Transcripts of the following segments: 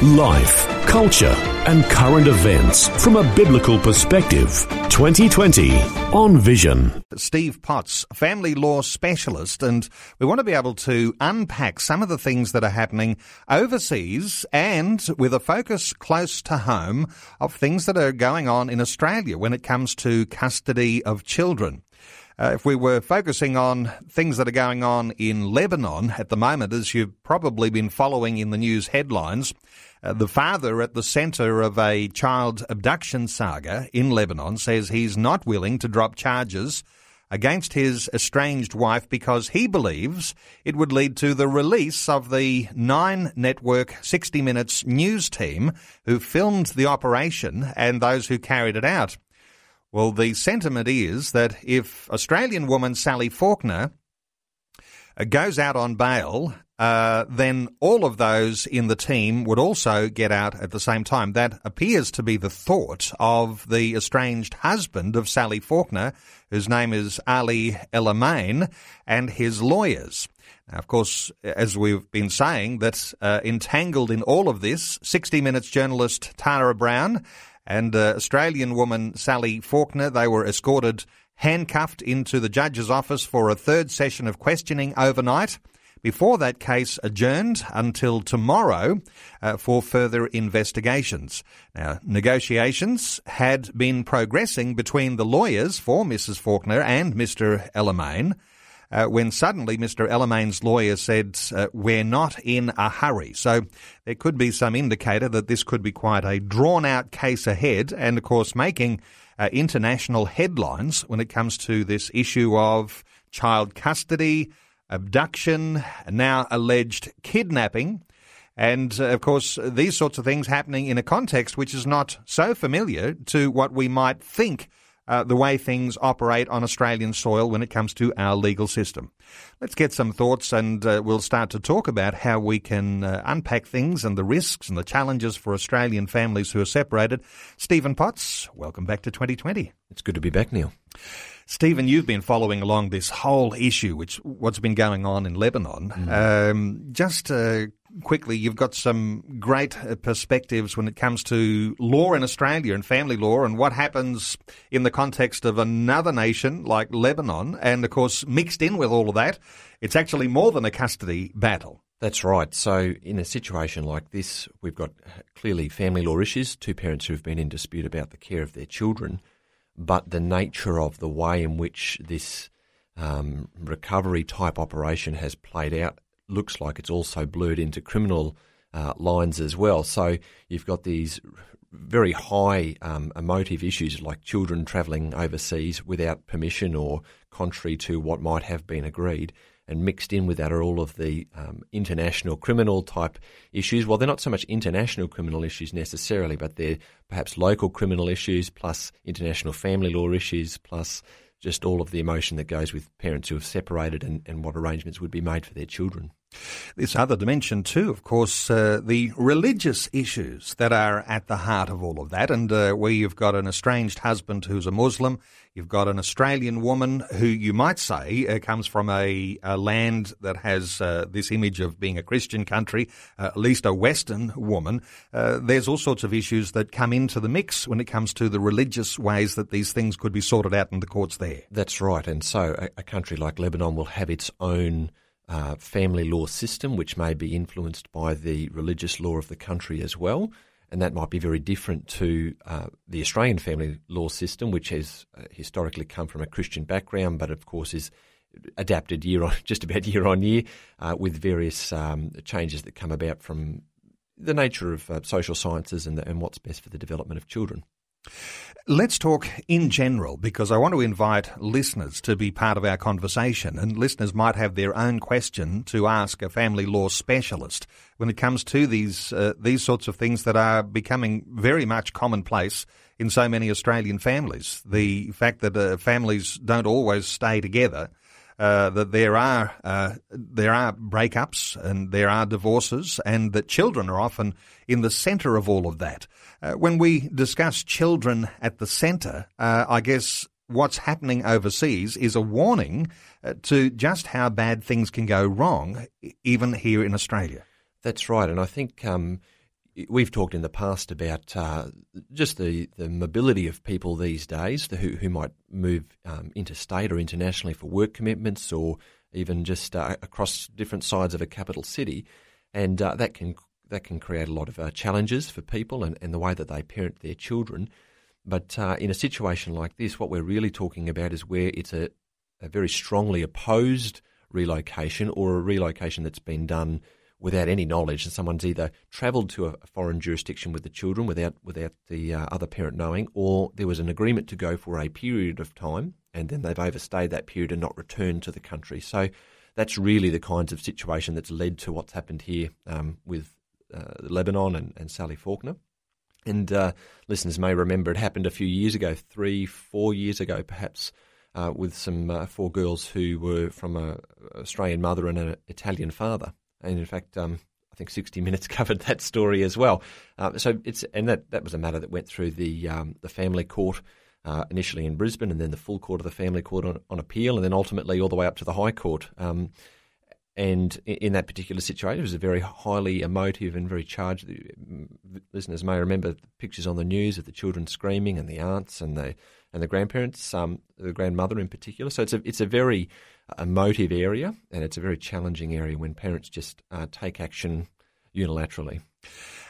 Life, culture, and current events from a biblical perspective. 2020 on Vision. Steve Potts, family law specialist, and we want to be able to unpack some of the things that are happening overseas and with a focus close to home of things that are going on in Australia when it comes to custody of children. Uh, if we were focusing on things that are going on in Lebanon at the moment, as you've probably been following in the news headlines, uh, the father at the centre of a child abduction saga in Lebanon says he's not willing to drop charges against his estranged wife because he believes it would lead to the release of the Nine Network 60 Minutes news team who filmed the operation and those who carried it out. Well, the sentiment is that if Australian woman Sally Faulkner uh, goes out on bail, uh, then all of those in the team would also get out at the same time. That appears to be the thought of the estranged husband of Sally Faulkner, whose name is Ali Elamine, and his lawyers. Now, of course, as we've been saying, that uh, entangled in all of this, 60 Minutes journalist Tara Brown and uh, Australian woman Sally Faulkner. They were escorted handcuffed into the judge's office for a third session of questioning overnight. Before that case adjourned until tomorrow uh, for further investigations. Now, negotiations had been progressing between the lawyers for Mrs. Faulkner and Mr. Elamine uh, when suddenly Mr. Elamine's lawyer said, uh, We're not in a hurry. So there could be some indicator that this could be quite a drawn out case ahead, and of course, making uh, international headlines when it comes to this issue of child custody, abduction, now alleged kidnapping. And uh, of course, these sorts of things happening in a context which is not so familiar to what we might think uh, the way things operate on Australian soil when it comes to our legal system. Let's get some thoughts and uh, we'll start to talk about how we can uh, unpack things and the risks and the challenges for Australian families who are separated. Stephen Potts, welcome back to 2020. It's good to be back, Neil. Stephen, you've been following along this whole issue, which what's been going on in Lebanon. Mm. Um, just uh, quickly, you've got some great uh, perspectives when it comes to law in Australia and family law and what happens in the context of another nation like Lebanon. And of course, mixed in with all of that, it's actually more than a custody battle. That's right. So, in a situation like this, we've got clearly family law issues, two parents who have been in dispute about the care of their children, but the nature of the way in which this um, recovery type operation has played out looks like it's also blurred into criminal uh, lines as well. So you've got these very high um, emotive issues like children travelling overseas without permission or contrary to what might have been agreed. And mixed in with that are all of the um, international criminal type issues. Well, they're not so much international criminal issues necessarily, but they're perhaps local criminal issues plus international family law issues plus just all of the emotion that goes with parents who have separated and, and what arrangements would be made for their children. This other dimension, too, of course, uh, the religious issues that are at the heart of all of that, and uh, where you've got an estranged husband who's a Muslim, you've got an Australian woman who you might say uh, comes from a, a, land that has uh, this image of being a Christian country, uh, at least a Western woman. Uh, there's all sorts of issues that come into the mix when it comes to the religious ways that these things could be sorted out in the courts there. That's right, and so a, a country like Lebanon will have its own uh, family law system, which may be influenced by the religious law of the country as well. And that might be very different to uh, the Australian family law system, which has uh, historically come from a Christian background, but of course is adapted year on, just about year on year, uh, with various um, changes that come about from the nature of uh, social sciences and, the, and what's best for the development of children. Let's talk in general because I want to invite listeners to be part of our conversation and listeners might have their own question to ask a family law specialist when it comes to these uh, these sorts of things that are becoming very much commonplace in so many Australian families. The fact that uh, families don't always stay together uh, that there are uh, there are breakups and there are divorces, and that children are often in the centre of all of that. Uh, when we discuss children at the centre, uh, I guess what's happening overseas is a warning uh, to just how bad things can go wrong, even here in Australia. That's right, and I think. Um, we've talked in the past about uh, just the, the mobility of people these days who, who might move um, interstate or internationally for work commitments or even just uh, across different sides of a capital city. And uh, that can that can create a lot of uh, challenges for people and, and the way that they parent their children. But uh, in a situation like this, what we're really talking about is where it's a, a very strongly opposed relocation or a relocation that's been done without any knowledge, and someone's either travelled to a foreign jurisdiction with the children without without the uh, other parent knowing, or there was an agreement to go for a period of time, and then they've overstayed that period and not returned to the country. So that's really the kinds of situation that's led to what's happened here um, with uh, Lebanon and, and, Sally Faulkner. And uh, listeners may remember it happened a few years ago, three, four years ago, perhaps. Uh, with some uh, four girls who were from an Australian mother and an Italian father, and in fact, um, I think 60 Minutes covered that story as well. Uh, so it's and that, that was a matter that went through the um, the family court uh, initially in Brisbane, and then the full court of the family court on, on, appeal, and then ultimately all the way up to the High Court. Um, and in, that particular situation, it was a very highly emotive and very charged. Listeners may remember the pictures on the news of the children screaming, and the aunts and the and the grandparents, um, the grandmother in particular. So it's a it's a very emotive area, and it's a very challenging area when parents just uh, take action unilaterally.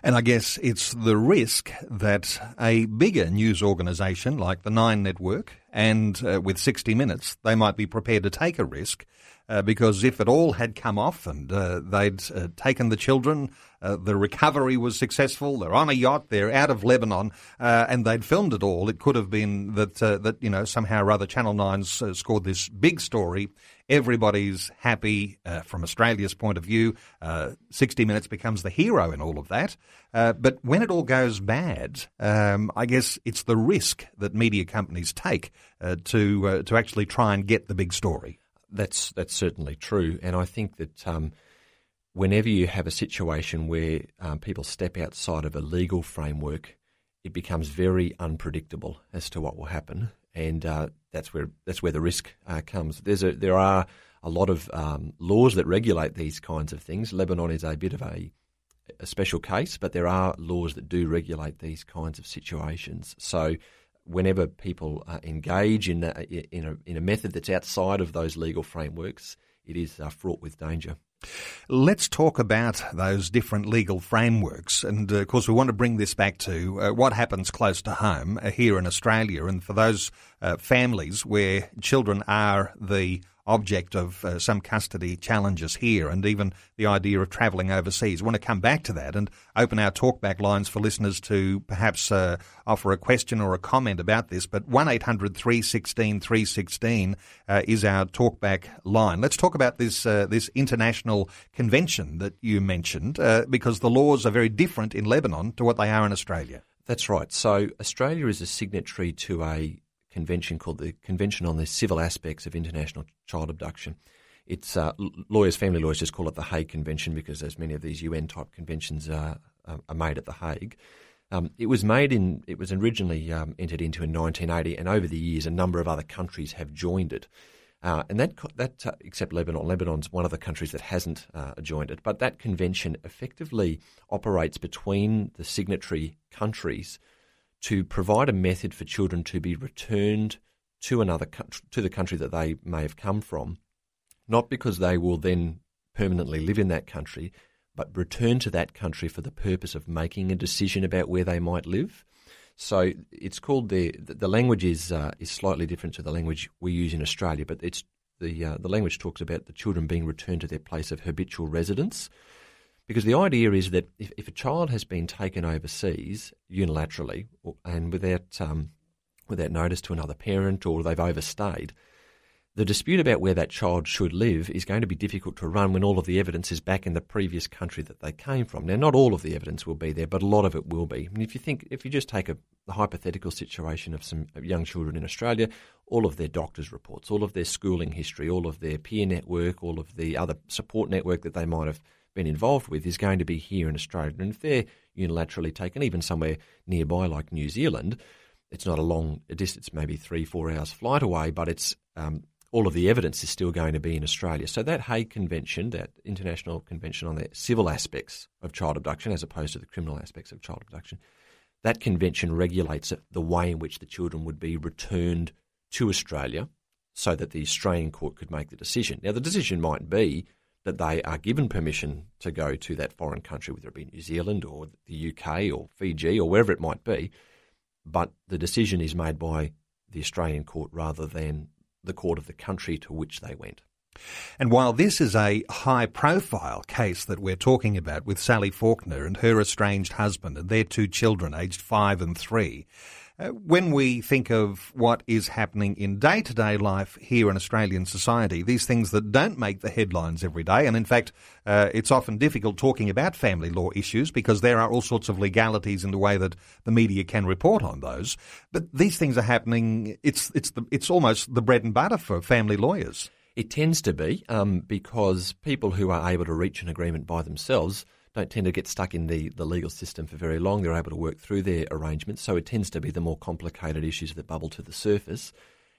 And I guess it's the risk that a bigger news organisation like the Nine Network and uh, with 60 Minutes, they might be prepared to take a risk uh, because if it all had come off and uh, they'd uh, taken the children, uh, the recovery was successful, they're on a yacht, they're out of Lebanon, uh, and they'd filmed it all, it could have been that, that you know, somehow or other Channel 9's scored this big story. Everybody's happy from Australia's point of view. 60 Minutes becomes the hero in all of that. but when it all goes bad, um, I guess it's the risk that media companies take to, to actually try and get the big story. That's that's certainly true, and I think that um, whenever you have a situation where um, people step outside of a legal framework, it becomes very unpredictable as to what will happen, and uh, that's where that's where the risk uh, comes. There's a there are a lot of um, laws that regulate these kinds of things. Lebanon is a bit of a a special case, but there are laws that do regulate these kinds of situations. So whenever people uh, engage in a, in, a, in a method that's outside of those legal frameworks, it is uh, fraught with danger. Let's talk about those different legal frameworks. And uh, of course, we want to bring this back to uh, what happens close to home uh, here in Australia. And for those uh, families where children are the object of uh, some custody challenges here and even the idea of travelling overseas. I want to come back to that and open our talkback lines for listeners to perhaps uh, offer a question or a comment about this. But 800 316 316 uh, is our talkback line. Let's talk about this, uh, this international convention that you mentioned uh, because the laws are very different in Lebanon to what they are in Australia. That's right. So Australia is a signatory to a convention called the Convention on the Civil Aspects of International Child Abduction. It's uh, lawyers, family lawyers, just call it the Hague Convention because as many of these UN type conventions are, are made at the Hague. Um, it was made in. It was originally um, entered into in 1980, and over the years, a number of other countries have joined it. Uh, and that that uh, except Lebanon, Lebanon's one of the countries that hasn't uh, joined it. But that convention effectively operates between the signatory countries to provide a method for children to be returned to another to the country that they may have come from, not because they will then permanently live in that country, but return to that country for the purpose of making a decision about where they might live. So it's called the the language is uh, is slightly different to the language we use in Australia, but it's the uh, the language talks about the children being returned to their place of habitual residence. Because the idea is that if, if a child has been taken overseas unilaterally and without um, without notice to another parent or they've overstayed, the dispute about where that child should live is going to be difficult to run when all of the evidence is back in the previous country that they came from. Now, not all of the evidence will be there, but a lot of it will be. And if you think, if you just take a hypothetical situation of some young children in Australia, all of their doctors' reports, all of their schooling history, all of their peer network, all of the other support network that they might have been involved with is going to be here in Australia. And if they're unilaterally taken, even somewhere nearby like New Zealand, it's not a long distance, maybe three, four hours flight away, but it's um, all of the evidence is still going to be in Australia. So that Hague Convention, that international convention on the civil aspects of child abduction, as opposed to the criminal aspects of child abduction, that convention regulates the way in which the children would be returned to Australia, so that the Australian court could make the decision. Now, the decision might be that they are given permission to go to that foreign country, whether it be New Zealand or the UK or Fiji or wherever it might be, but the decision is made by the Australian court rather than the court of the country to which they went. And while this is a high profile case that we're talking about with Sally Faulkner and her estranged husband and their two children aged five and three, uh, when we think of what is happening in day to day life here in Australian society, these things that don't make the headlines every day, and in fact, uh, it's often difficult talking about family law issues because there are all sorts of legalities in the way that the media can report on those. But these things are happening. It's it's the, it's almost the bread and butter for family lawyers. It tends to be um, because people who are able to reach an agreement by themselves don't tend to get stuck in the, the legal system for very long. They're able to work through their arrangements. So it tends to be the more complicated issues that bubble to the surface.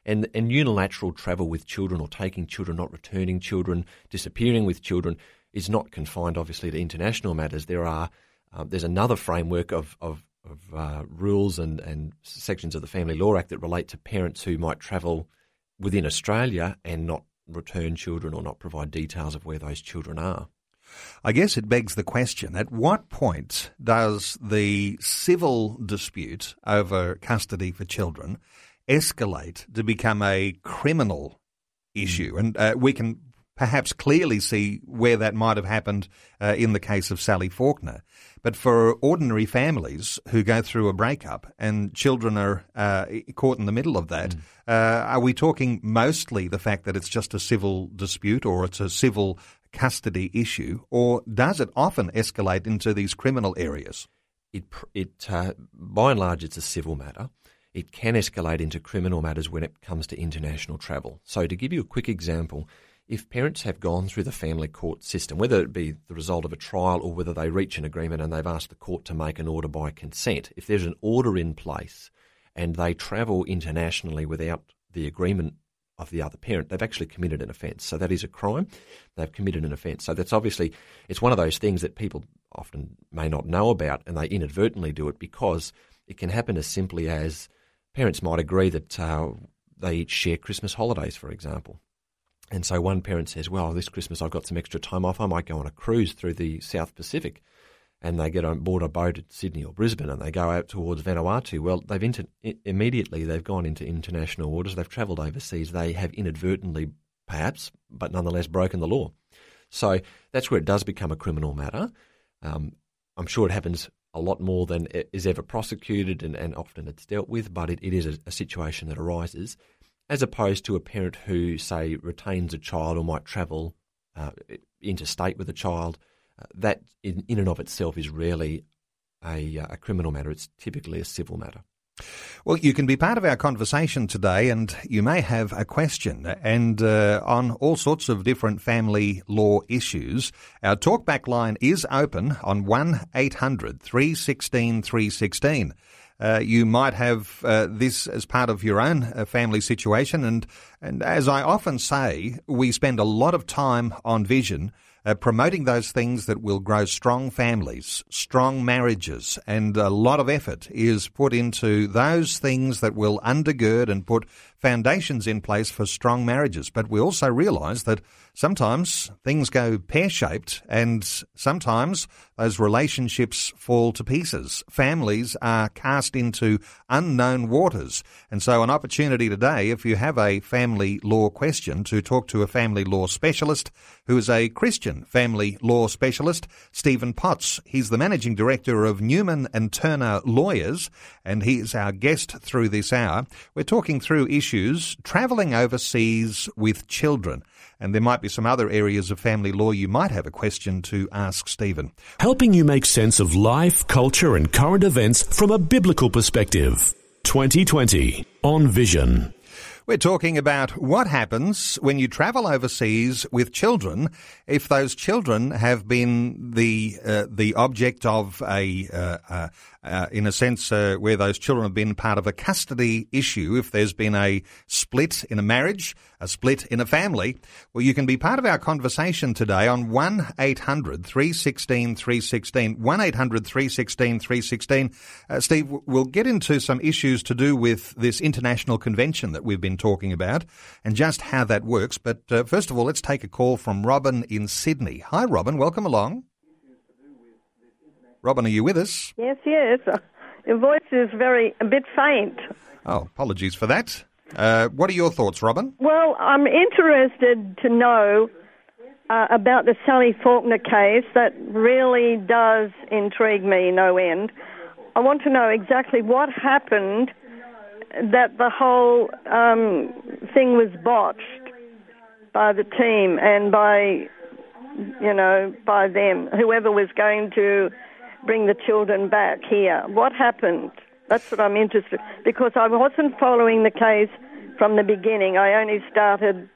And, and unilateral travel with children or taking children, not returning children, disappearing with children is not confined, obviously, to international matters. There are uh, there's another framework of, of, of uh, rules and, and sections of the Family Law Act that relate to parents who might travel within Australia and not return children or not provide details of where those children are. I guess it begs the question at what point does the civil dispute over custody for children escalate to become a criminal issue? And uh, we can perhaps clearly see where that might have happened uh, in the case of Sally Faulkner. But for ordinary families who go through a breakup and children are uh, caught in the middle of that, mm. uh, are we talking mostly the fact that it's just a civil dispute or it's a civil custody issue, or does it often escalate into these criminal areas? It, it uh, by and large, it's a civil matter. It can escalate into criminal matters when it comes to international travel. So, to give you a quick example, if parents have gone through the family court system, whether it be the result of a trial or whether they reach an agreement and they've asked the court to make an order by consent, if there's an order in place and they travel internationally without the agreement of the other parent, they've actually committed an offence. So that is a crime. They've committed an offence. So that's obviously it's one of those things that people often may not know about, and they inadvertently do it because it can happen as simply as parents might agree that uh, they each share Christmas holidays, for example. And so one parent says, "Well, this Christmas I've got some extra time off. I might go on a cruise through the South Pacific." And they get on board a boat at Sydney or Brisbane and they go out towards Vanuatu, well, they've inter- immediately they've gone into international waters. They've travelled overseas. They have inadvertently, perhaps, but nonetheless, broken the law. So that's where it does become a criminal matter. Um, I'm sure it happens a lot more than is ever prosecuted, and, and often it's dealt with. But it, it is a, a situation that arises, as opposed to a parent who, say, retains a child or might travel uh, interstate with a child that in, in and of itself is rarely a, uh, a criminal matter. It's typically a civil matter. Well, you can be part of our conversation today, and you may have a question, and uh, on all sorts of different family law issues. Our talkback line is open on 1 800 316 316. Uh, you might have uh, this as part of your own uh, family situation, and, and as I often say, we spend a lot of time on vision uh, promoting those things that will grow strong families, strong marriages, and a lot of effort is put into those things that will undergird and put foundations in place for strong marriages. But we also realize that sometimes things go pear shaped and sometimes those relationships fall to pieces. Families are cast into unknown waters. And so, an opportunity today, if you have a family law question, to talk to a family law specialist who is a Christian family law specialist, Stephen Potts. He's the managing director of Newman and Turner Lawyers, and he is our guest through this hour. We're talking through issues travelling overseas with children. And there might be some other areas of family law you might have a question to ask Stephen. Helping you make sense of life, culture, and current events from a biblical perspective. 2020 on Vision. We're talking about what happens when you travel overseas with children if those children have been the uh, the object of a uh, uh, in a sense, uh, where those children have been part of a custody issue, if there's been a split in a marriage, a split in a family, well, you can be part of our conversation today on 1 800 316 316. 1 800 316 316. Uh, Steve, we'll get into some issues to do with this international convention that we've been talking about and just how that works. But uh, first of all, let's take a call from Robin in Sydney. Hi, Robin. Welcome along. Robin, are you with us? Yes, yes. Your voice is very a bit faint. Oh, apologies for that. Uh, what are your thoughts, Robin? Well, I'm interested to know uh, about the Sally Faulkner case. That really does intrigue me no end. I want to know exactly what happened that the whole um, thing was botched by the team and by, you know, by them, whoever was going to bring the children back here. What happened? That's what I'm interested because I wasn't following the case from the beginning. I only started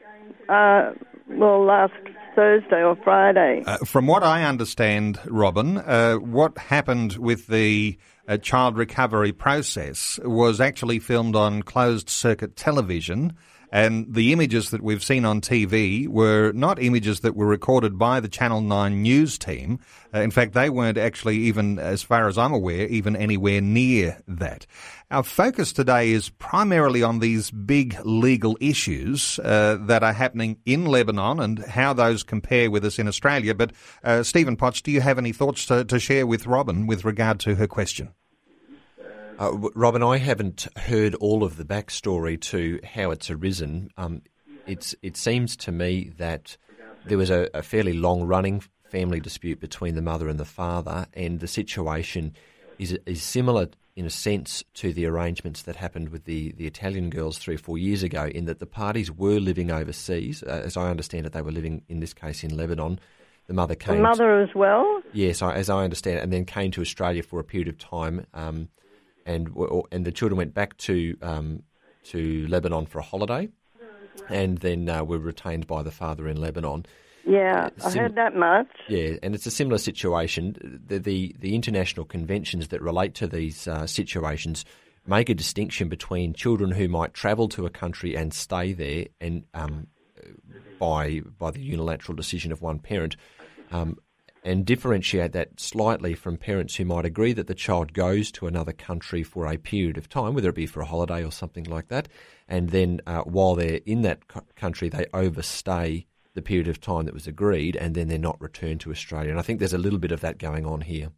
uh, well last Thursday or Friday. Uh, from what I understand, Robin, uh, what happened with the uh, child recovery process was actually filmed on closed circuit television. And the images that we've seen on TV were not images that were recorded by the Channel 9 news team. Uh, in fact, they weren't actually even, as far as I'm aware, even anywhere near that. Our focus today is primarily on these big legal issues uh, that are happening in Lebanon and how those compare with us in Australia. But, uh, Stephen Potts, do you have any thoughts to, to share with Robin with regard to her question? Uh, Robin, I haven't heard all of the backstory to how it's arisen. Um, it's it seems to me that there was a, a fairly long running family dispute between the mother and the father, and the situation is is similar in a sense to the arrangements that happened with the, the Italian girls three or four years ago, in that the parties were living overseas. Uh, as I understand it, they were living in this case in Lebanon. The mother came. The mother to, as well. Yes, as I understand it, and then came to Australia for a period of time. Um, and and the children went back to um, to Lebanon for a holiday, and then uh, were retained by the father in Lebanon. Yeah, Sim- I heard that much. Yeah, and it's a similar situation. The the, the international conventions that relate to these uh, situations make a distinction between children who might travel to a country and stay there, and um, by by the unilateral decision of one parent, um, and differentiate that slightly from parents who might agree that the child goes to another country for a period of time, whether it be for a holiday or something like that, and then uh, while they're in that country, they overstay the period of time that was agreed, and then they're not returned to Australia. And I think there's a little bit of that going on here.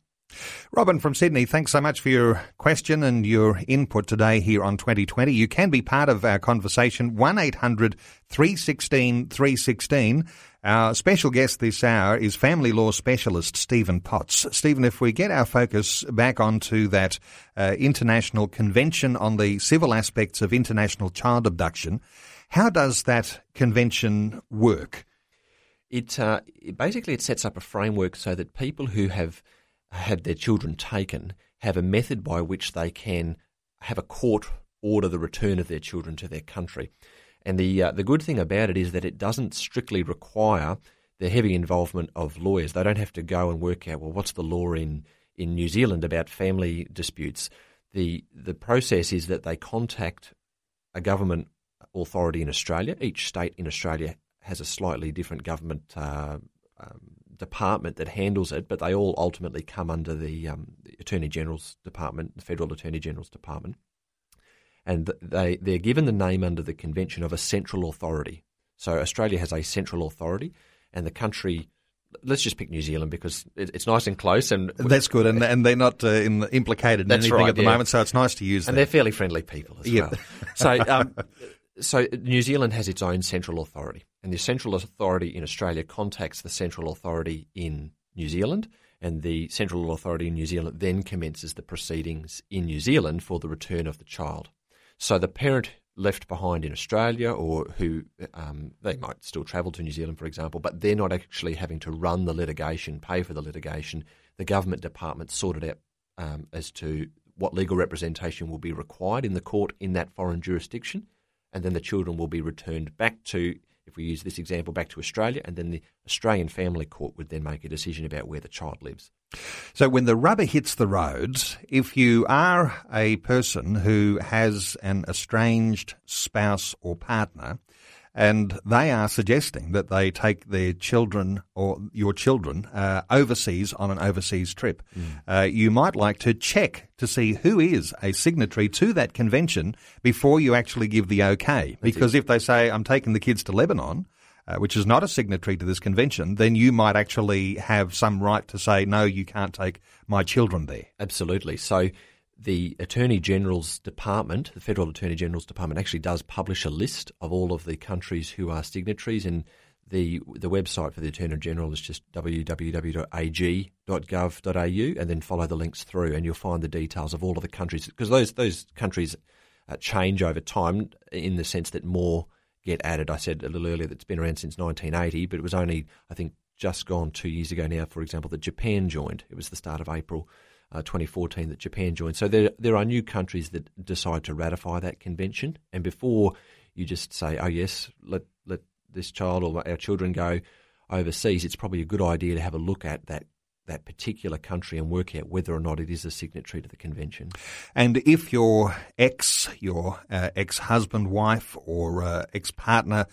Robin from Sydney, thanks so much for your question and your input today here on 2020. You can be part of our conversation, 1 800 316 316. Our special guest this hour is family law specialist Stephen Potts. Stephen, if we get our focus back onto that uh, international convention on the civil aspects of international child abduction, how does that convention work? It, uh, it basically it sets up a framework so that people who have had their children taken have a method by which they can have a court order the return of their children to their country. And the uh, the good thing about it is that it doesn't strictly require the heavy involvement of lawyers. They don't have to go and work out well what's the law in in New Zealand about family disputes. The the process is that they contact a government authority in Australia. Each state in Australia has a slightly different government uh, um, department that handles it, but they all ultimately come under the, um, the Attorney General's department, the Federal Attorney General's department. And they, they're given the name under the convention of a central authority. So Australia has a central authority, and the country let's just pick New Zealand because it's nice and close, and That's good, and, and they're not uh, in, implicated in anything right, at the yeah. moment, so it's nice to use and them. they're fairly friendly people as Yeah. well. So, um, so New Zealand has its own central authority, and the central authority in Australia contacts the central authority in New Zealand, and the central authority in New Zealand then commences the proceedings in New Zealand for the return of the child. So the parent left behind in Australia, or who um, they might still travel to New Zealand, for example, but they're not actually having to run the litigation, pay for the litigation. The government department sorted out um, as to what legal representation will be required in the court in that foreign jurisdiction, and then the children will be returned back to, if we use this example, back to Australia, and then the Australian Family Court would then make a decision about where the child lives. So when the rubber hits the road, if you are a person who has an estranged spouse or partner, and they are suggesting that they take their children or your children uh, overseas on an overseas trip, uh, you might like to check to see who is a signatory to that convention before you actually give the okay. Because if they say, I'm taking the kids to Lebanon, uh, which is not a signatory to this convention, then you might actually have some right to say, no, you can't take my children there. Absolutely. So the Attorney General's Department, the Federal Attorney General's Department, actually does publish a list of all of the countries who are signatories, and the the website for the Attorney General is just www.ag.gov.au, and then follow the links through, and you'll find the details of all of the countries because those those countries uh, change over time in the sense that more get added. I said a little earlier that it's been around since 1980, but it was only I think just gone two years ago now. For example, that Japan joined. It was the start of April. Uh, 2014 that Japan joined. So there there are new countries that decide to ratify that convention, and before you just say, "Oh yes, let let this child or our children go overseas," it's probably a good idea to have a look at that that particular country and work out whether or not it is a signatory to the convention. And if your ex, your uh, ex-husband, wife, or uh, ex-partner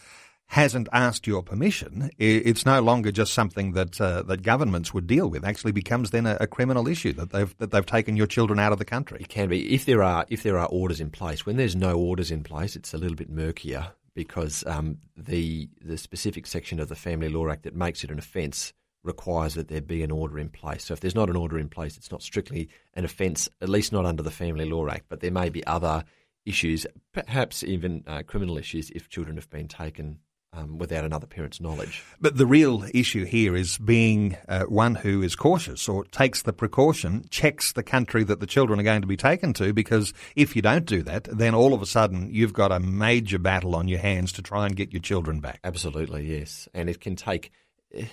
hasn't asked your permission, it's no longer just something that uh, that governments would deal with. Actually, becomes then a, a criminal issue that they've that they've taken your children out of the country. It can be if there are if there are orders in place. When there's no orders in place, it's a little bit murkier because um, the the specific section of the Family Law Act that makes it an offence requires that there be an order in place. So if there's not an order in place, it's not strictly an offence, at least not under the Family Law Act. But there may be other issues, perhaps even uh, criminal issues, if children have been taken um, without another parent's knowledge. But the real issue here is being uh, one who is cautious or takes the precaution, checks the country that the children are going to be taken to, because if you don't do that, then all of a sudden you've got a major battle on your hands to try and get your children back. Absolutely, yes. And it can take. eh,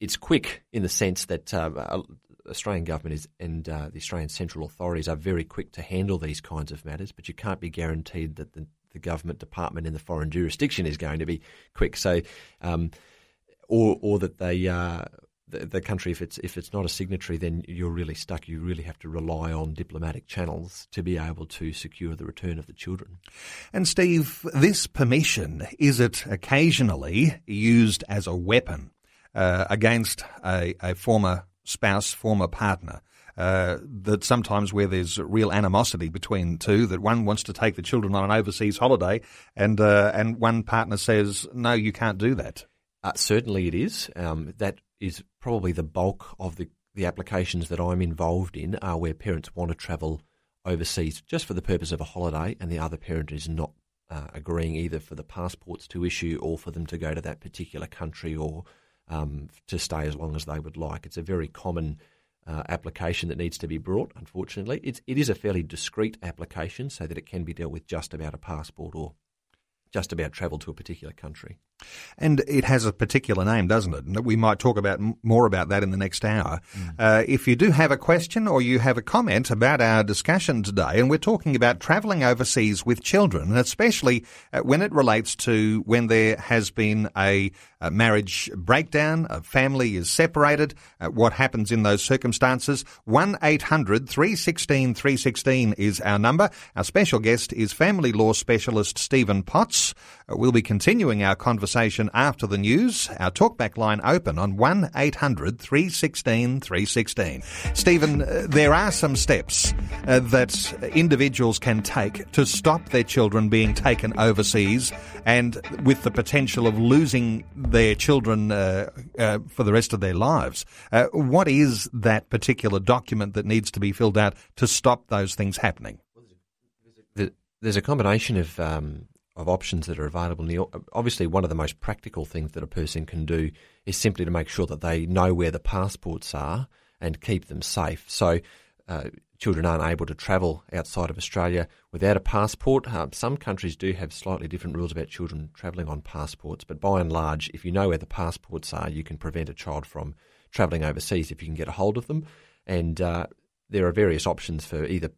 It's quick in the sense that um, uh, Australian government is and uh, the Australian central authorities are very quick to handle these kinds of matters, but you can't be guaranteed that the, the government department in the foreign jurisdiction is going to be quick. So, um, or or that they. Uh, the, the country, if it's if it's not a signatory, then you're really stuck. You really have to rely on diplomatic channels to be able to secure the return of the children. And Steve, this permission, is it occasionally used as a weapon uh, against a, a former spouse, former partner? Uh, that sometimes where there's real animosity between two, that one wants to take the children on an overseas holiday, and uh, and one partner says, "No, you can't do that." Uh, certainly, it is. Um, that is probably the bulk of the, the applications that I'm involved in are where parents want to travel overseas just for the purpose of a holiday, and the other parent is not uh, agreeing either for the passports to issue or for them to go to that particular country or um, to stay as long as they would like. It's a very common uh, application that needs to be brought. Unfortunately, it's it is a fairly discrete application, so that it can be dealt with just about a passport or just about travel to a particular country. And it has a particular name, doesn't it? And we might talk about more about that in the next hour. Uh, if you do have a question or you have a comment about our discussion today, and we're talking about travelling overseas with children, and especially uh, when it relates to when there has been a, a marriage breakdown, a family is separated, uh, what happens in those circumstances? 1 800 316 316 is our number. Our special guest is family law specialist Stephen Potts. Uh, we'll be continuing our conversation after the news. Our talkback line open on 1 800 316 316. Stephen, uh, there are some steps uh, that individuals can take to stop their children being taken overseas and with the potential of losing their children uh, uh, for the rest of their lives. Uh, what is that particular document that needs to be filled out to stop those things happening? There's a combination of um, of options that are available. Obviously, one of the most practical things that a person can do is simply to make sure that they know where the passports are and keep them safe. So, uh, children aren't able to travel outside of Australia without a passport. Um, some countries do have slightly different rules about children travelling on passports, but by and large, if you know where the passports are, you can prevent a child from travelling overseas if you can get a hold of them. And uh, there are various options for either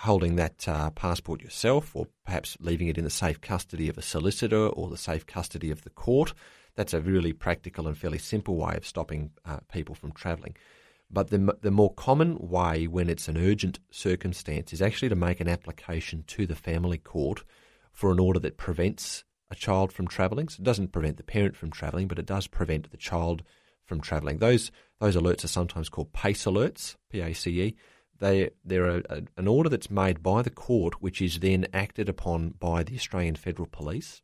holding that uh, passport yourself or perhaps leaving it in the safe custody of a solicitor or the safe custody of the court. That's a really practical and fairly simple way of stopping uh, people from travelling. But the, the more common way when it's an urgent circumstance is actually to make an application to the family court for an order that prevents a child from travelling. So it doesn't prevent the parent from travelling, but it does prevent the child from travelling. Those those alerts are sometimes called PACE alerts, P A C E, they they're a, a, an order that's made by the court, which is then acted upon by the Australian Federal Police.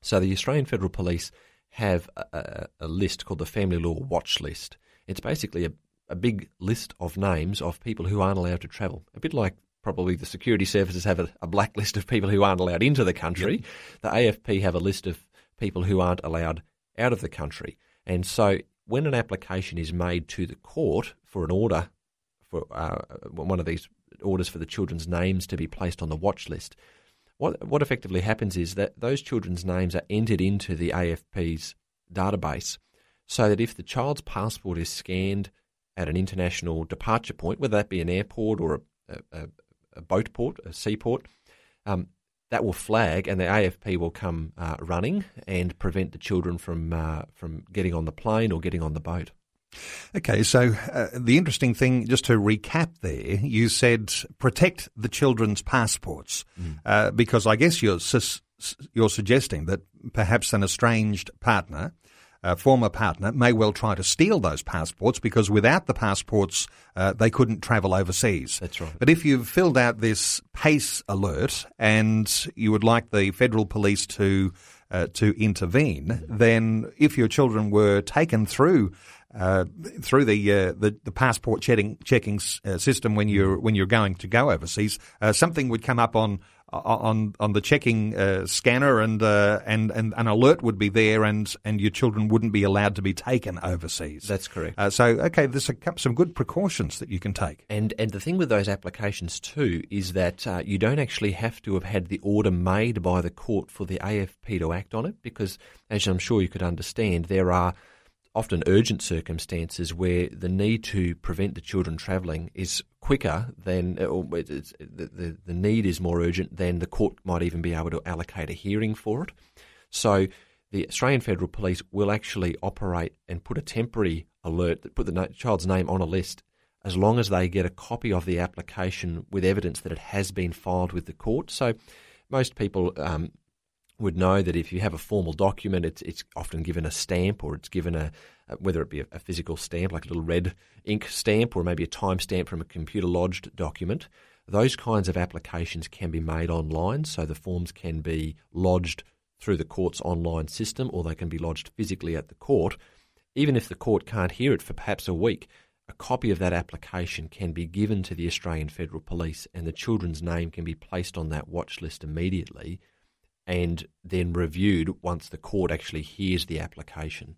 So the Australian Federal Police have a, a list called the Family Law Watch List. It's basically a, a big list of names of people who aren't allowed to travel. A bit like probably the security services have a, blacklist of people who aren't allowed into the country. Yep. The AFP have a list of people who aren't allowed out of the country. And so when an application is made to the court for an order for uh, one of these orders for the children's names to be placed on the watch list. What what effectively happens is that those children's names are entered into the AFP's database, so that if the child's passport is scanned at an international departure point, whether that be an airport or a, a, a boat port, a seaport, um, that will flag, and the AFP will come uh, running and prevent the children from uh, from getting on the plane or getting on the boat. Okay, so uh, the interesting thing, just to recap there, you said protect the children's passports, mm. uh, because I guess you're you're suggesting that perhaps an estranged partner, a former partner, may well try to steal those passports because without the passports, uh, they couldn't travel overseas. That's right. But if you've filled out this PACE alert and you would like the federal police to uh, to intervene, then if your children were taken through uh, through the, uh, the, the passport checking checking uh, system when you're when you're going to go overseas, uh, something would come up on on on the checking uh, scanner, and, and and an alert would be there, and and your children wouldn't be allowed to be taken overseas. That's correct. so okay, there's a, some good precautions that you can take. And and the thing with those applications too is that you don't actually have to have had the order made by the court for the AFP to act on it, because as I'm sure you could understand, there are often urgent circumstances where the need to prevent the children travelling is quicker than uh, or uh, uh, the, the, the need is more urgent than the court might even be able to allocate a hearing for it. So the Australian Federal Police will actually operate and put a temporary alert that put the child's name on a list as long as they get a copy of the application with evidence that it has been filed with the court. So most people um, would know that if you have a formal document, it's it's often given a stamp or it's given a, whether it be a, a, physical stamp like a little red ink stamp or maybe a time stamp from a computer lodged document. Those kinds of applications can be made online, so the forms can be lodged through the court's online system or they can be lodged physically at the court. Even if the court can't hear it for perhaps a week, a copy of that application can be given to the Australian Federal Police and the children's name can be placed on that watch list immediately and then reviewed once the court actually hears the application.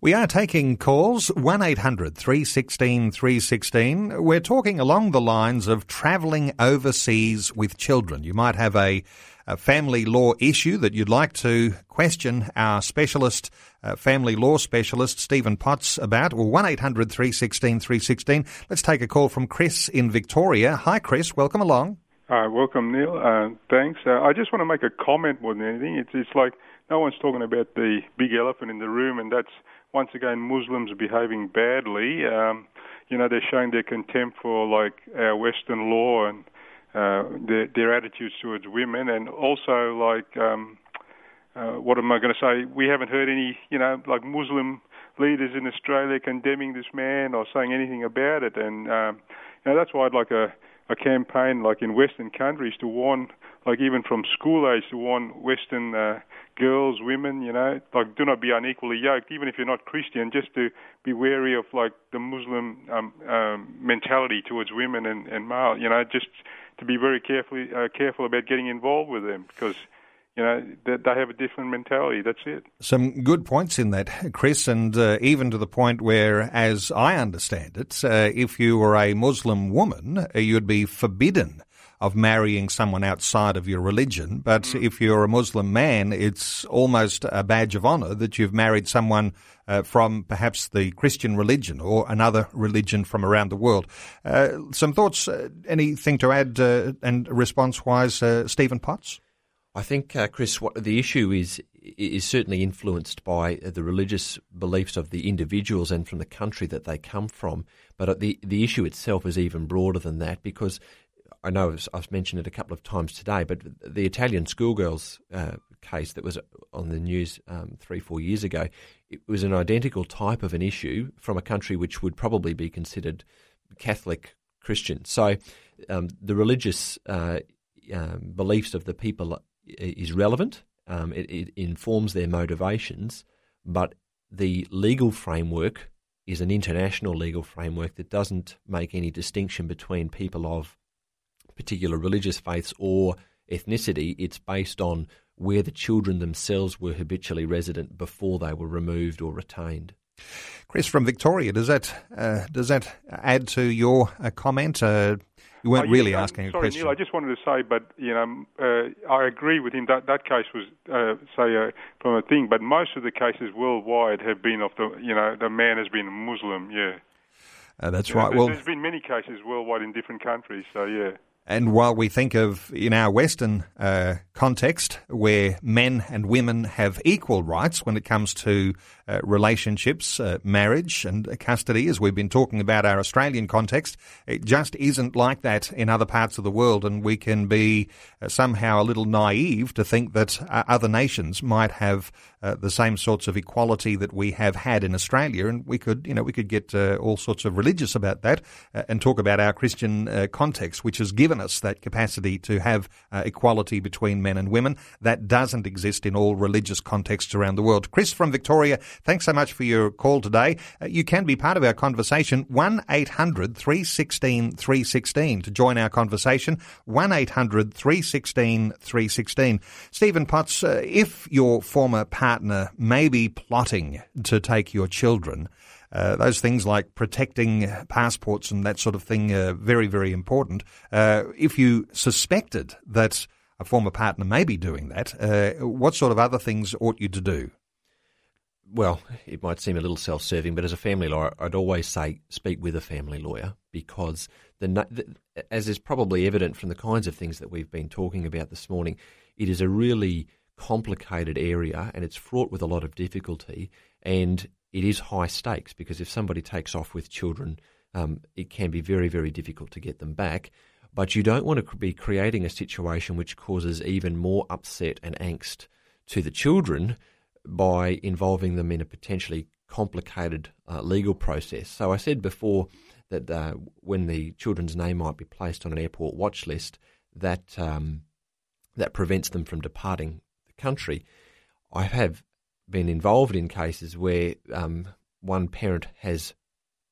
We are taking calls 1 800 316 316. We're talking along the lines of travelling overseas with children. You might have a, a, family law issue that you'd like to question our specialist, uh, family law specialist, Stephen Potts, about. Well, 1 800 316 316. Let's take a call from Chris in Victoria. Hi, Chris. Welcome along. Uh, welcome, Neil. Uh, thanks. Uh, I just want to make a comment more than anything. It's, it's like no one's talking about the big elephant in the room, and that's once again Muslims behaving badly. Um, you know, they're showing their contempt for like our Western law and uh, their, their attitudes towards women, and also like um, uh, what am I going to say? We haven't heard any, you know, like Muslim leaders in Australia condemning this man or saying anything about it. And um, you know, that's why I'd like a, a campaign like in Western countries to warn, like even from school age, to warn Western uh, girls, women, you know, like do not be unequally yoked, even if you're not Christian, just to be wary of like the Muslim um, um, mentality towards women and, and male, you know, just to be very carefully uh, careful about getting involved with them because you know, they, they have a different mentality. That's it. Some good points in that, Chris, and uh, even to the point where, as I understand it, uh, if you were a Muslim woman, uh, you'd be forbidden of marrying someone outside of your religion. But mm. if you're a Muslim man, it's almost a badge of honor that you've married someone uh, from perhaps the Christian religion or another religion from around the world. Uh, some thoughts, uh, anything to add uh, and response wise, uh, Stephen Potts? I think, uh, Chris, what the issue is is certainly influenced by the religious beliefs of the individuals and from the country that they come from. But the the issue itself is even broader than that because I know I've mentioned it a couple of times today, but the Italian schoolgirls uh, case that was on the news um, three four years ago, it was an identical type of an issue from a country which would probably be considered Catholic Christian. So um, the religious uh, um, beliefs of the people is relevant. Um, it, it informs their motivations, but the legal framework is an international legal framework that doesn't make any distinction between people of particular religious faiths or ethnicity. It's based on where the children themselves were habitually resident before they were removed or retained. Chris from Victoria, does that uh, does that add to your uh, comment? Uh, you weren't really asking sorry, a question. Neil, I just wanted to say, but you know, uh, I agree with him that that case was, uh, say, uh, from a thing. But most of the cases worldwide have been of the, you know, the man has been a Muslim. Yeah. Uh, that's yeah, right. Well, there's been many cases worldwide in different countries. So yeah. And while we think of in our Western uh, context where men and women have equal rights when it comes to uh, relationships, uh, marriage, and custody, as we've been talking about our Australian context, it just isn't like that in other parts of the world, and we can be uh, somehow a little naive to think that uh, other nations might have uh, the same sorts of equality that we have had in Australia, and we could, you know, we could get all sorts of religious about that and talk about our Christian context, which has given us that capacity to have equality between men and women. That doesn't exist in all religious contexts around the world. Chris from Victoria, thanks so much for your call today. Uh, you can be part of our conversation. 1 800 316 316 to join our conversation. 1 800 316 316. Stephen Potts, uh, if your former partner may be plotting to take your children, uh, those things like protecting passports and that sort of thing are very, very important. Uh, if you suspected that a former partner may be doing that, uh, what sort of other things ought you to do? Well, it might seem a little self-serving, but as a family lawyer, I'd always say speak with a family lawyer because the, as is probably evident from the kinds of things that we've been talking about this morning, it is a really complicated area and it's fraught with a lot of difficulty. And it is high stakes because if somebody takes off with children, um, it can be very, very difficult to get them back. But you don't want to be creating a situation which causes even more upset and angst to the children by involving them in a potentially complicated uh, legal process. So I said before that uh, when the children's name might be placed on an airport watch list, that um, that prevents them from departing the country. I have been involved in cases where um, one parent has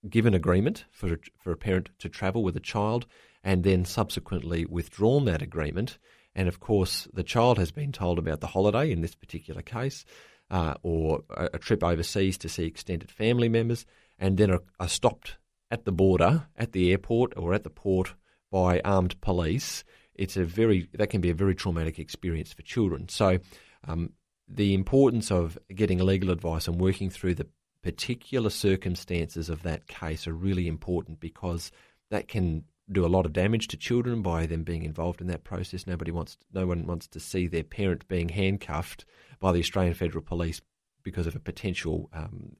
given agreement for for a parent to travel with a child and then subsequently withdrawn that agreement. And of course, the child has been told about the holiday in this particular case, uh, or a, trip overseas to see extended family members, and then are, are stopped at the border, at the airport, or at the port by armed police. It's a very that can be a very traumatic experience for children. So um, the importance of getting legal advice and working through the particular circumstances of that case are really important because that can do a lot of damage to children by them being involved in that process. Nobody wants, no one wants to see their parent being handcuffed by the Australian Federal Police because of a potential um,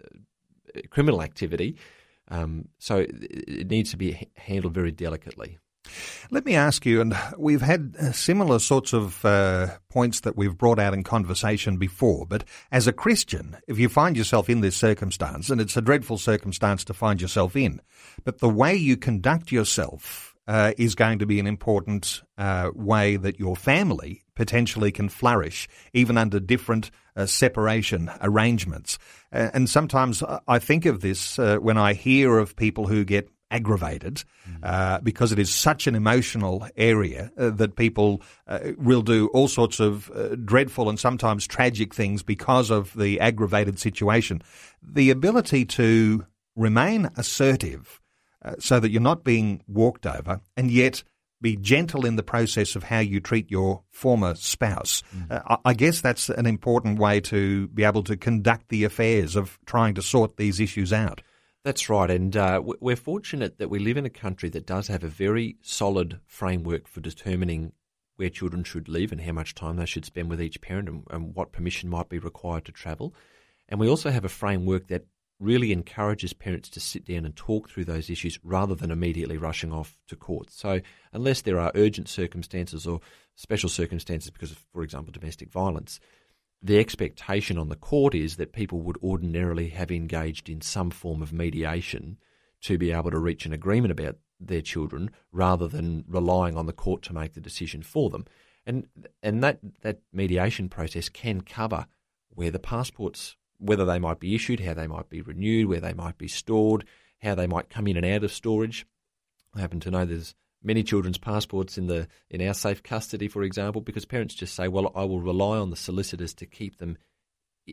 criminal activity. Um, so it needs to be handled very delicately. Let me ask you, and we've had similar sorts of uh, points that we've brought out in conversation before, but as a Christian, if you find yourself in this circumstance, and it's a dreadful circumstance to find yourself in, but the way you conduct yourself uh, is going to be an important uh, way that your family potentially can flourish, even under different uh, separation arrangements. and sometimes I think of this uh, when I hear of people who get aggravated mm. uh, because it is such an emotional area uh, that people uh, will do all sorts of uh, dreadful and sometimes tragic things because of the aggravated situation. The ability to remain assertive uh, so that you're not being walked over and yet be gentle in the process of how you treat your former spouse. Mm. Uh, I guess that's an important way to be able to conduct the affairs of trying to sort these issues out. That's right, and uh, we're fortunate that we live in a country that does have a very solid framework for determining where children should live and how much time they should spend with each parent and, and what permission might be required to travel. And we also have a framework that really encourages parents to sit down and talk through those issues rather than immediately rushing off to court. So, unless there are urgent circumstances or special circumstances because of, for example, domestic violence, the expectation on the court is that people would ordinarily have engaged in some form of mediation to be able to reach an agreement about their children rather than relying on the court to make the decision for them. And and that, that mediation process can cover where the passports, whether they might be issued, how they might be renewed, where they might be stored, how they might come in and out of storage. I happen to know there's many children's passports in the in our safe custody, for example, because parents just say, "Well, I will rely on the solicitors to keep them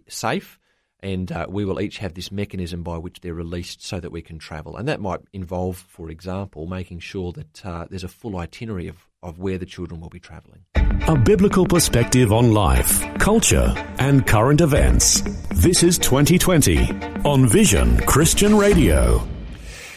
safe." And uh, we will each have this mechanism by which they're released so that we can travel. And that might involve, for example, making sure that uh, there's a full itinerary of, of where the children will be travelling. A biblical perspective on life, culture, and current events. This is 2020 on Vision Christian Radio.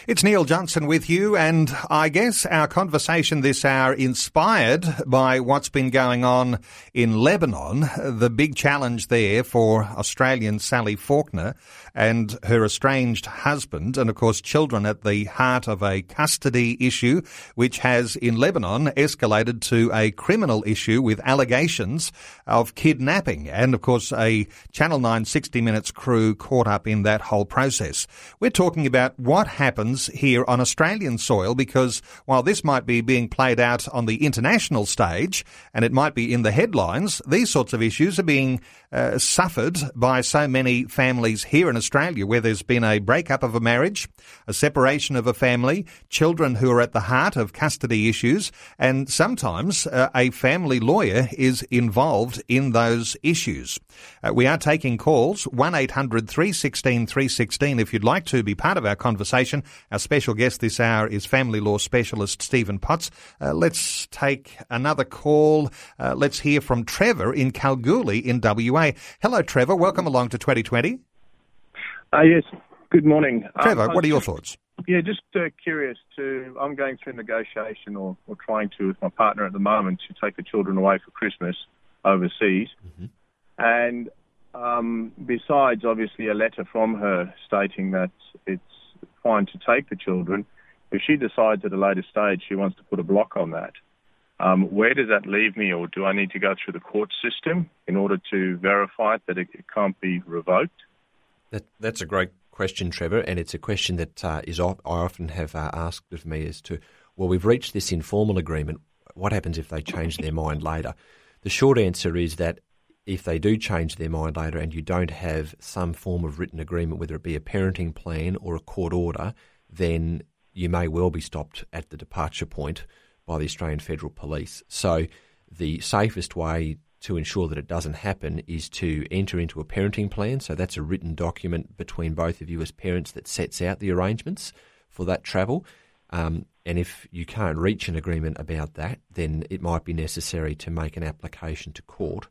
It's Neil Johnson with you, and I guess our conversation this hour inspired by what's been going on in Lebanon, the big challenge there for Australian Sally Faulkner and her estranged husband, and of course children at the heart of a custody issue, which has in Lebanon escalated to a criminal issue with allegations of kidnapping, and of course a Channel 9 60 Minutes crew caught up in that whole process. We're talking about what happens happens here on Australian soil because while this might be being played out on the international stage and it might be in the headlines, these sorts of issues are being uh, suffered by so many families here in Australia where there's been a breakup of a marriage, a separation of a family, children who are at the heart of custody issues, and sometimes uh, a family lawyer is involved in those issues. Uh, we are taking calls 1 800 316 316 if you'd like to be part of our conversation. Our special guest this hour is family law specialist Stephen Potts. Uh, let's take another call. Uh, let's hear from Trevor in Kalgoorlie in WA. Hello, Trevor. Welcome along to 2020. Uh, yes, good morning. Trevor, um, what are your thoughts? Yeah, just uh, curious to. I'm going through negotiation or, or trying to with my partner at the moment to take the children away for Christmas overseas. Mm-hmm. And um, besides, obviously, a letter from her stating that it's fine to take the children. If she decides at a later stage she wants to put a block on that, um, where does that leave me, or do I need to go through the court system in order to verify that it, it can't be revoked? That, that's a great question, Trevor, and it's a question that uh, is I often have uh, asked of me as to, well, we've reached this informal agreement. What happens if they change their mind later? The short answer is that if they do change their mind later and you don't have some form of written agreement, whether it be a parenting plan or a court order, then you may well be stopped at the departure point by the Australian Federal Police. So the safest way to ensure that it doesn't happen is to enter into a parenting plan. So that's a written document between both of you as parents that sets out the arrangements for that travel. Um, and if you can't reach an agreement about that, then it might be necessary to make an application to court.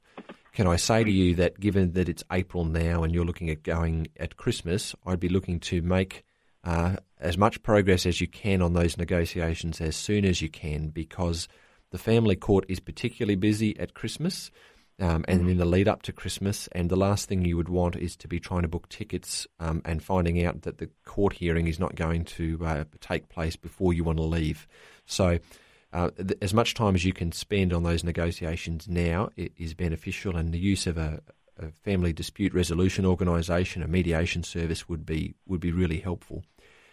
Can I say to you that given that it's April now and you're looking at going at Christmas, I'd be looking to make uh, as much progress as you can on those negotiations as soon as you can because the family court is particularly busy at Christmas. Um, and in the lead up to Christmas, and the last thing you would want is to be trying to book tickets um, and finding out that the court hearing is not going to uh, take place before you want to leave. So, uh, th- as much time as you can spend on those negotiations now is beneficial, and the use of a, a family dispute resolution organisation, a mediation service, would be would be really helpful.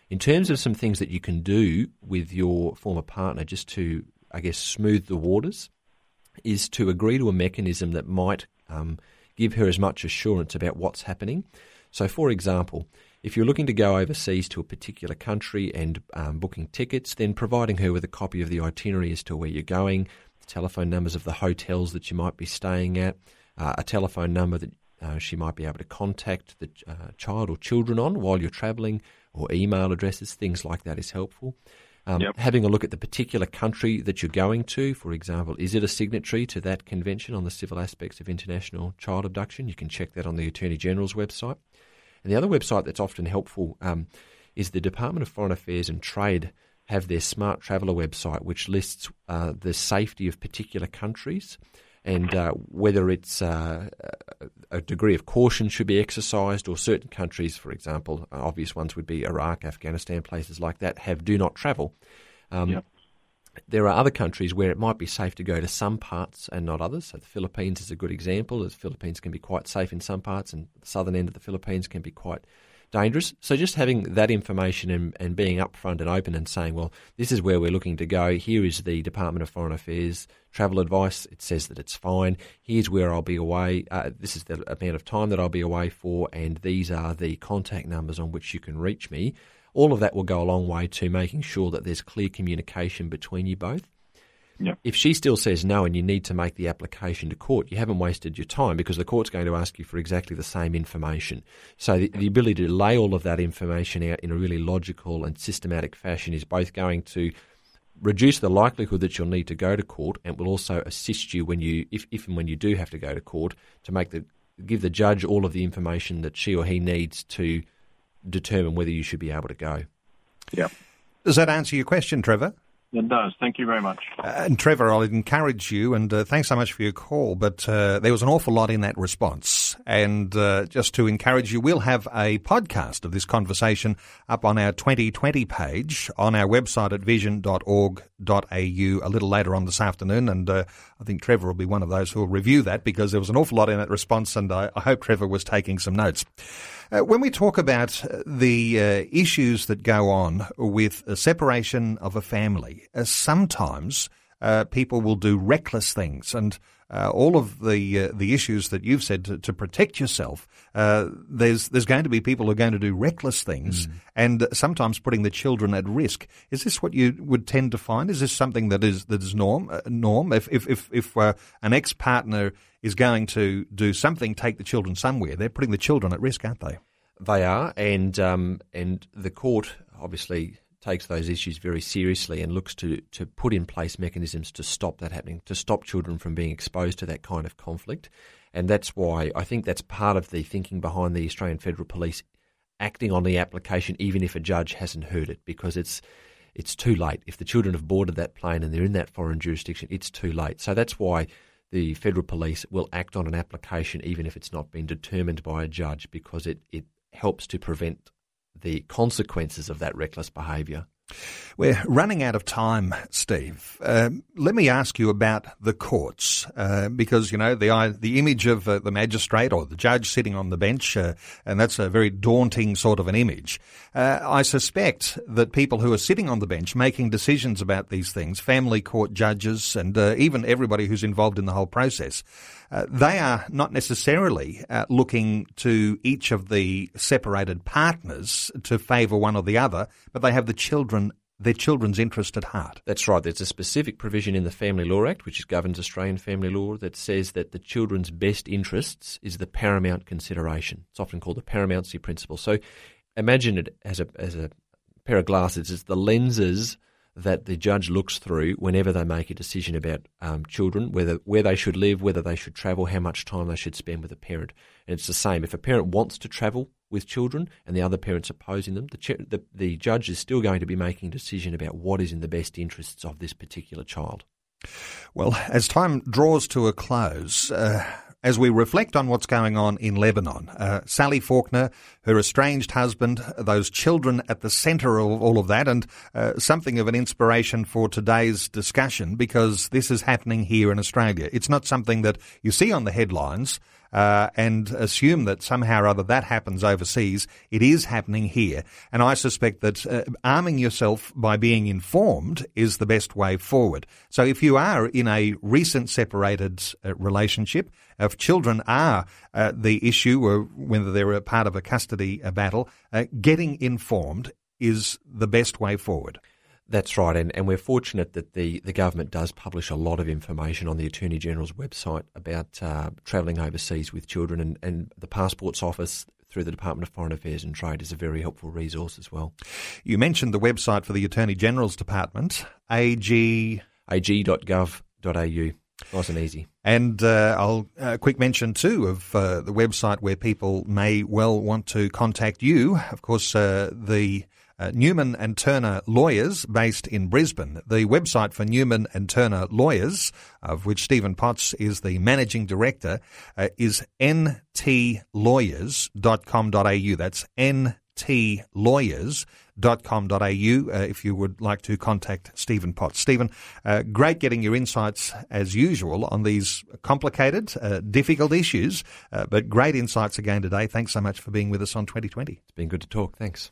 In terms of some things that you can do with your former partner, just to I guess smooth the waters, is to agree to a mechanism that might um, give her as much assurance about what's happening. So, for example, if you're looking to go overseas to a particular country and um, booking tickets, then providing her with a copy of the itinerary as to where you're going, the telephone numbers of the hotels that you might be staying at, uh, a telephone number that uh, she might be able to contact the uh, child or children on while you're travelling, or email addresses, things like that is helpful. Um, yep. Having a look at the particular country that you're going to, for example, is it a signatory to that convention on the civil aspects of international child abduction? You can check that on the Attorney General's website. And the other website that's often helpful um, is the Department of Foreign Affairs and Trade have their Smart Traveller website, which lists uh, the safety of particular countries and uh, whether it's uh, a degree of caution should be exercised, or certain countries, for example, obvious ones would be Iraq, Afghanistan, places like that, have do not travel. Um, yep. There are other countries where it might be safe to go to some parts and not others. So the Philippines is a good example. The Philippines can be quite safe in some parts, and the southern end of the Philippines can be quite dangerous. So just having that information and, and being upfront and open and saying, well, this is where we're looking to go. Here is the Department of Foreign Affairs travel advice. It says that it's fine. Here's where I'll be away. Uh, this is the amount of time that I'll be away for, and these are the contact numbers on which you can reach me. All of that will go a long way to making sure that there's clear communication between you both. Yep. If she still says no and you need to make the application to court, you haven't wasted your time because the court's going to ask you for exactly the same information. So the, the ability to lay all of that information out in a really logical and systematic fashion is both going to reduce the likelihood that you'll need to go to court and will also assist you when you if, if and when you do have to go to court to make the give the judge all of the information that she or he needs to determine whether you should be able to go. Yeah. Does that answer your question, Trevor? It does. Thank you very much. Uh, and Trevor, I'll encourage you, and uh, thanks so much for your call. But uh, there was an awful lot in that response. And uh, just to encourage you, we'll have a podcast of this conversation up on our 2020 page on our website at vision.org.au a little later on this afternoon. And uh, I think Trevor will be one of those who will review that because there was an awful lot in that response, and I, I hope Trevor was taking some notes. Uh, when we talk about uh, the uh, issues that go on with a separation of a family, uh, sometimes uh, people will do reckless things, and uh, all of the the issues that you've said to, to protect yourself. there's there's going to be people who are going to do reckless things, mm. and sometimes putting the children at risk. Is this what you would tend to find? Is this something that is that is norm norm? If if if, if an ex partner is going to do something, take the children somewhere, they're putting the children at risk, aren't they? They are, and um, and the court obviously takes those issues very seriously and looks to, to put in place mechanisms to stop that happening, to stop children from being exposed to that kind of conflict. And that's why I think that's part of the thinking behind the Australian Federal Police acting on the application, even if a judge hasn't heard it, because it's it's too late. If the children have boarded that plane and they're in that foreign jurisdiction, it's too late. So that's why the federal police will act on an application even if it's not been determined by a judge because it, it helps to prevent the consequences of that reckless behaviour. We're running out of time, Steve. Uh, let me ask you about the courts, uh, because you know the the image of uh, the magistrate or the judge sitting on the bench, uh, and that's a very daunting sort of an image. Uh, I suspect that people who are sitting on the bench making decisions about these things, family court judges, and uh, even everybody who's involved in the whole process, they are not necessarily looking to each of the separated partners to favour one or the other, but they have the children their children's interest at heart. That's right. There's a specific provision in the Family Law Act, which governs Australian family law, that says that the children's best interests is the paramount consideration. It's often called the paramountcy principle. So imagine it as a, as a pair of glasses. It's the lenses that the judge looks through whenever they make a decision about um, children, whether where they should live, whether they should travel, how much time they should spend with a parent. And it's the same. If a parent wants to travel with children and the other parents opposing them, the, the, the judge is still going to be making a decision about what is in the best interests of this particular child. Well, as time draws to a close, uh, as we reflect on what's going on in Lebanon. Uh, Sally Faulkner, her estranged husband, those children at the centre of all of that, and uh, something of an inspiration for today's discussion because this is happening here in Australia. It's not something that you see on the headlines uh, and assume that somehow or other that happens overseas. It is happening here. And I suspect that uh, arming yourself by being informed is the best way forward. So if you are in a recent separated uh, relationship, if children are uh, the issue or whether they're a part of a custody uh, battle, uh, getting informed is the best way forward. That's right, and, and we're fortunate that the, the government does publish a lot of information on the Attorney General's website about uh, travelling overseas with children, and, and the Passports Office through the Department of Foreign Affairs and Trade is a very helpful resource as well. You mentioned the website for the Attorney General's Department, ag... ag.gov.au. Nice and easy. And uh, I'll uh, quick mention too of uh, the website where people may well want to contact you. Of course, uh, the uh, Newman and Turner Lawyers, based in Brisbane. The website for Newman and Turner Lawyers, of which Stephen Potts is the managing director, uh, is ntlawyers.com.au. That's ntlawyers.com.au uh, if you would like to contact Stephen Potts. Stephen, uh, great getting your insights as usual on these complicated, uh, difficult issues, uh, but great insights again today. Thanks so much for being with us on 2020. It's been good to talk. Thanks.